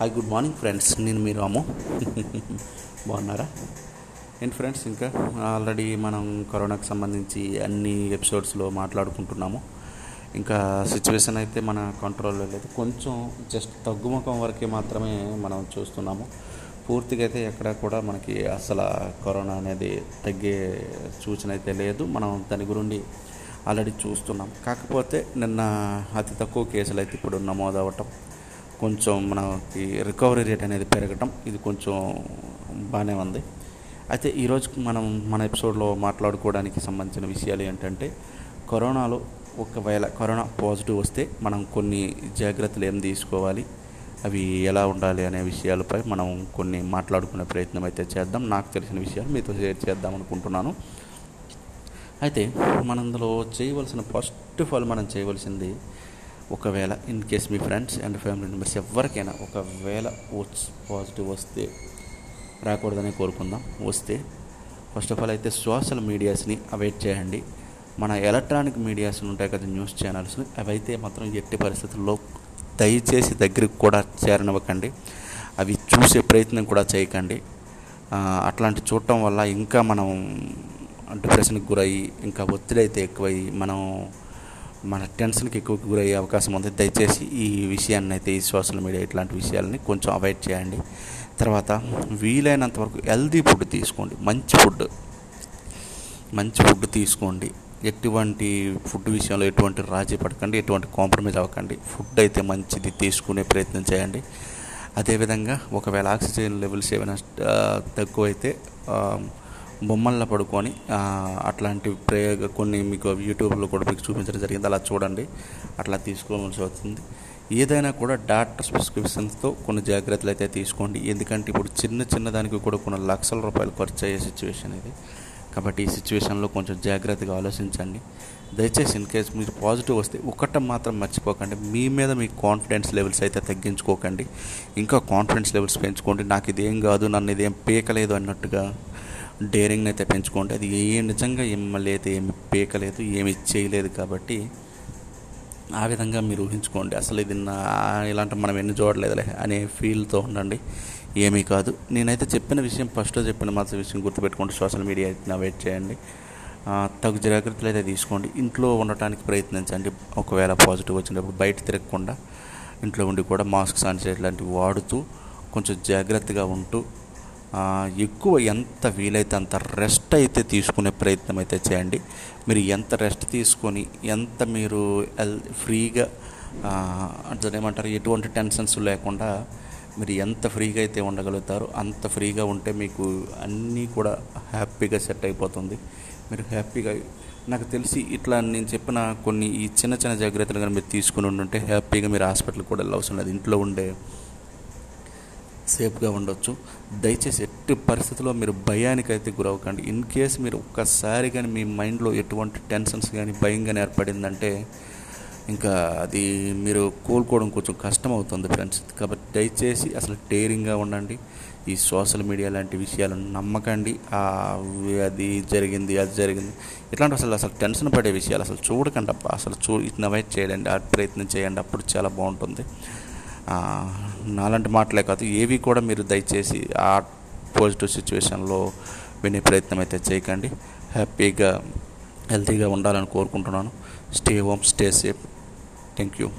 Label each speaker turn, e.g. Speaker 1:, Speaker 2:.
Speaker 1: Hi good morning friends నేను మీ రాము. బాగున్నారా? ఏంటి ఫ్రెండ్స్ ఇంకా? ఆల్రెడీ మనం కరోనాకు సంబంధించి అన్ని ఎపిసోడ్స్లో మాట్లాడుకుంటున్నాము. ఇంకా సిచ్యువేషన్ అయితే మన కంట్రోల్లో లేదు. కొంచెం జస్ట్ తగ్గుముఖం వరకే మాత్రమే మనం చూస్తున్నాము. పూర్తిగా అయితే ఎక్కడ కూడా మనకి అసలు కరోనా అనేది తగ్గే సూచన అయితే లేదు. మనం దాని గురించి ఆల్రెడీ చూస్తున్నాం. కాకపోతే నిన్న అతి తక్కువ కేసులు అయితే ఇప్పుడు నమోదవటం కొంచెం మనకి రికవరీ రేట్ అనేది పెరగటం ఇది కొంచెం బాగానే ఉంది. అయితే ఈరోజు మనం మన ఎపిసోడ్లో మాట్లాడుకోవడానికి సంబంధించిన విషయాలు ఏంటంటే కరోనాలో ఒకవేళ కరోనా పాజిటివ్ వస్తే మనం కొన్ని జాగ్రత్తలు ఏం తీసుకోవాలి అవి ఎలా ఉండాలి అనే విషయాలపై మనం కొన్ని మాట్లాడుకునే ప్రయత్నం అయితే చేద్దాం. నాకు తెలిసిన విషయాలు మీతో షేర్ చేద్దాం అనుకుంటున్నాను. అయితే మనం అందులో చేయవలసిన ఫస్ట్ ఆఫ్ ఆల్ మనం చేయవలసింది ఒకవేళ ఇన్ కేస్ మీ ఫ్రెండ్స్ అండ్ ఫ్యామిలీ మెంబర్స్ ఎవరికైనా ఒకవేళ పాజిటివ్ వస్తే రాకూడదని కోరుకుందాం. వస్తే ఫస్ట్ ఆఫ్ ఆల్ అయితే సోషల్ మీడియాస్ని అవాయిడ్ చేయండి. మన ఎలక్ట్రానిక్ మీడియాస్ ఉంటాయి కదా న్యూస్ ఛానల్స్ని అవైతే మాత్రం ఎట్టి పరిస్థితుల్లో దయచేసి దగ్గరికి కూడా చేరనివ్వకండి. అవి చూసే ప్రయత్నం కూడా చేయకండి. అట్లాంటి చూడటం వల్ల ఇంకా మనం డిప్రెషన్కి గురయ్యి ఇంకా ఒత్తిడి అయితే ఎక్కువయ్యి మనం మన టెన్షన్కి ఎక్కువ గురయ్యే అవకాశం ఉంది. దయచేసి ఈ విషయాన్ని అయితే ఈ సోషల్ మీడియా ఇట్లాంటి విషయాలని కొంచెం అవాయిడ్ చేయండి. తర్వాత వీలైనంత వరకు హెల్దీ ఫుడ్ తీసుకోండి. మంచి ఫుడ్ మంచి ఫుడ్ తీసుకోండి. ఎటువంటి ఫుడ్ విషయంలో ఎటువంటి రాజీ పడకండి. ఎటువంటి కాంప్రమైజ్ అవ్వకండి. ఫుడ్ అయితే మంచిది తీసుకునే ప్రయత్నం చేయండి. అదేవిధంగా ఒకవేళ ఆక్సిజన్ లెవెల్స్ ఏమైనా తక్కువైతే బొమ్మల్లో పడుకొని అట్లాంటి ప్రే కొన్ని మీకు యూట్యూబ్లో కూడా మీకు చూపించడం జరిగింది. అలా చూడండి. అట్లా తీసుకోవాల్సి వస్తుంది. ఏదైనా కూడా డాక్టర్ ప్రిస్క్రిప్షన్స్తో కొన్ని జాగ్రత్తలు అయితే తీసుకోండి. ఎందుకంటే ఇప్పుడు చిన్న చిన్న దానికి కూడా కొన్ని లక్షల రూపాయలు ఖర్చు అయ్యే సిచ్యువేషన్ ఇది. కాబట్టి ఈ సిచ్యువేషన్లో కొంచెం జాగ్రత్తగా ఆలోచించండి. దయచేసి ఇన్ కేస్ మీరు పాజిటివ్ వస్తే ఒకట మాత్రం మర్చిపోకండి. మీ మీద మీ కాన్ఫిడెన్స్ లెవెల్స్ అయితే తగ్గించుకోకండి. ఇంకా కాన్ఫిడెన్స్ లెవెల్స్ పెంచుకోండి. నాకు ఇదేం కాదు నన్ను ఇదేం పీకలేదు అన్నట్టుగా డేరింగ్ అయితే పెంచుకోండి అది ఏ నిజంగా మిమ్మల్ని అయితే ఏమి పీకలేదు ఏమి చేయలేదు కాబట్టి ఆ విధంగా మీరు ఊహించుకోండి. అసలు ఇది నా ఇలాంటి మనం ఎన్ని చూడలేదులే అనే ఫీల్తో ఉండండి. ఏమీ కాదు. నేనైతే చెప్పిన విషయం ఫస్ట్లో చెప్పిన మాత్రం విషయం గుర్తుపెట్టుకోండి. సోషల్ మీడియా అయితే వెయిట్ చేయండి. తగు జాగ్రత్తలు అయితే తీసుకోండి. ఇంట్లో ఉండటానికి ప్రయత్నించండి. ఒకవేళ పాజిటివ్ వచ్చినప్పుడు బయట తిరగకుండా ఇంట్లో ఉండి కూడా మాస్క్ శానిటైజర్ లాంటివి వాడుతూ కొంచెం జాగ్రత్తగా ఉంటూ ఎక్కువ ఎంత వీలైతే అంత రెస్ట్ అయితే తీసుకునే ప్రయత్నం అయితే చేయండి. మీరు ఎంత రెస్ట్ తీసుకొని ఎంత మీరు ఫ్రీగా అంటే ఏమంటారు ఎటువంటి టెన్షన్స్ లేకుండా మీరు ఎంత ఫ్రీగా అయితే ఉండగలుగుతారో అంత ఫ్రీగా ఉంటే మీకు అన్నీ కూడా హ్యాపీగా సెట్ అయిపోతుంది. మీరు హ్యాపీగా నాకు తెలిసి ఇట్లా నేను చెప్పిన కొన్ని ఈ చిన్న చిన్న జాగ్రత్తలు కానీ మీరు తీసుకుని ఉంటే హ్యాపీగా మీరు హాస్పిటల్కి కూడా వెళ్ళవసరం లేదు. ఇంట్లో ఉండే సేఫ్గా ఉండొచ్చు. దయచేసి ఎట్టి పరిస్థితుల్లో మీరు భయానికి అయితే గురవకండి ఇన్ కేస్ మీరు ఒక్కసారి కానీ మీ మైండ్లో ఎటువంటి టెన్షన్స్ కానీ భయం కానీ ఏర్పడిందంటే ఇంకా అది మీరు కోలుకోవడం కొంచెం కష్టం అవుతుంది ఫ్రెండ్స్. కాబట్టి దయచేసి అసలు డేరింగ్గా ఉండండి. ఈ సోషల్ మీడియా లాంటి విషయాలను నమ్మకండి. అది జరిగింది అది జరిగింది. ఇట్లాంటి అసలు అసలు టెన్షన్ పడే విషయాలు అసలు చూడకండి అసలు చూ ఇట్ని అవాయిడ్ చేయండి ఆ ప్రయత్నం చేయండి. అప్పుడు చాలా బాగుంటుంది. నాలాంటి మాటలే కాదు ఏవి కూడా మీరు దయచేసి ఆ పాజిటివ్ సిచ్యువేషన్లో వినే ప్రయత్నం అయితే చేయకండి. హ్యాపీగా హెల్తీగా ఉండాలని కోరుకుంటున్నాను. Stay home stay safe thank you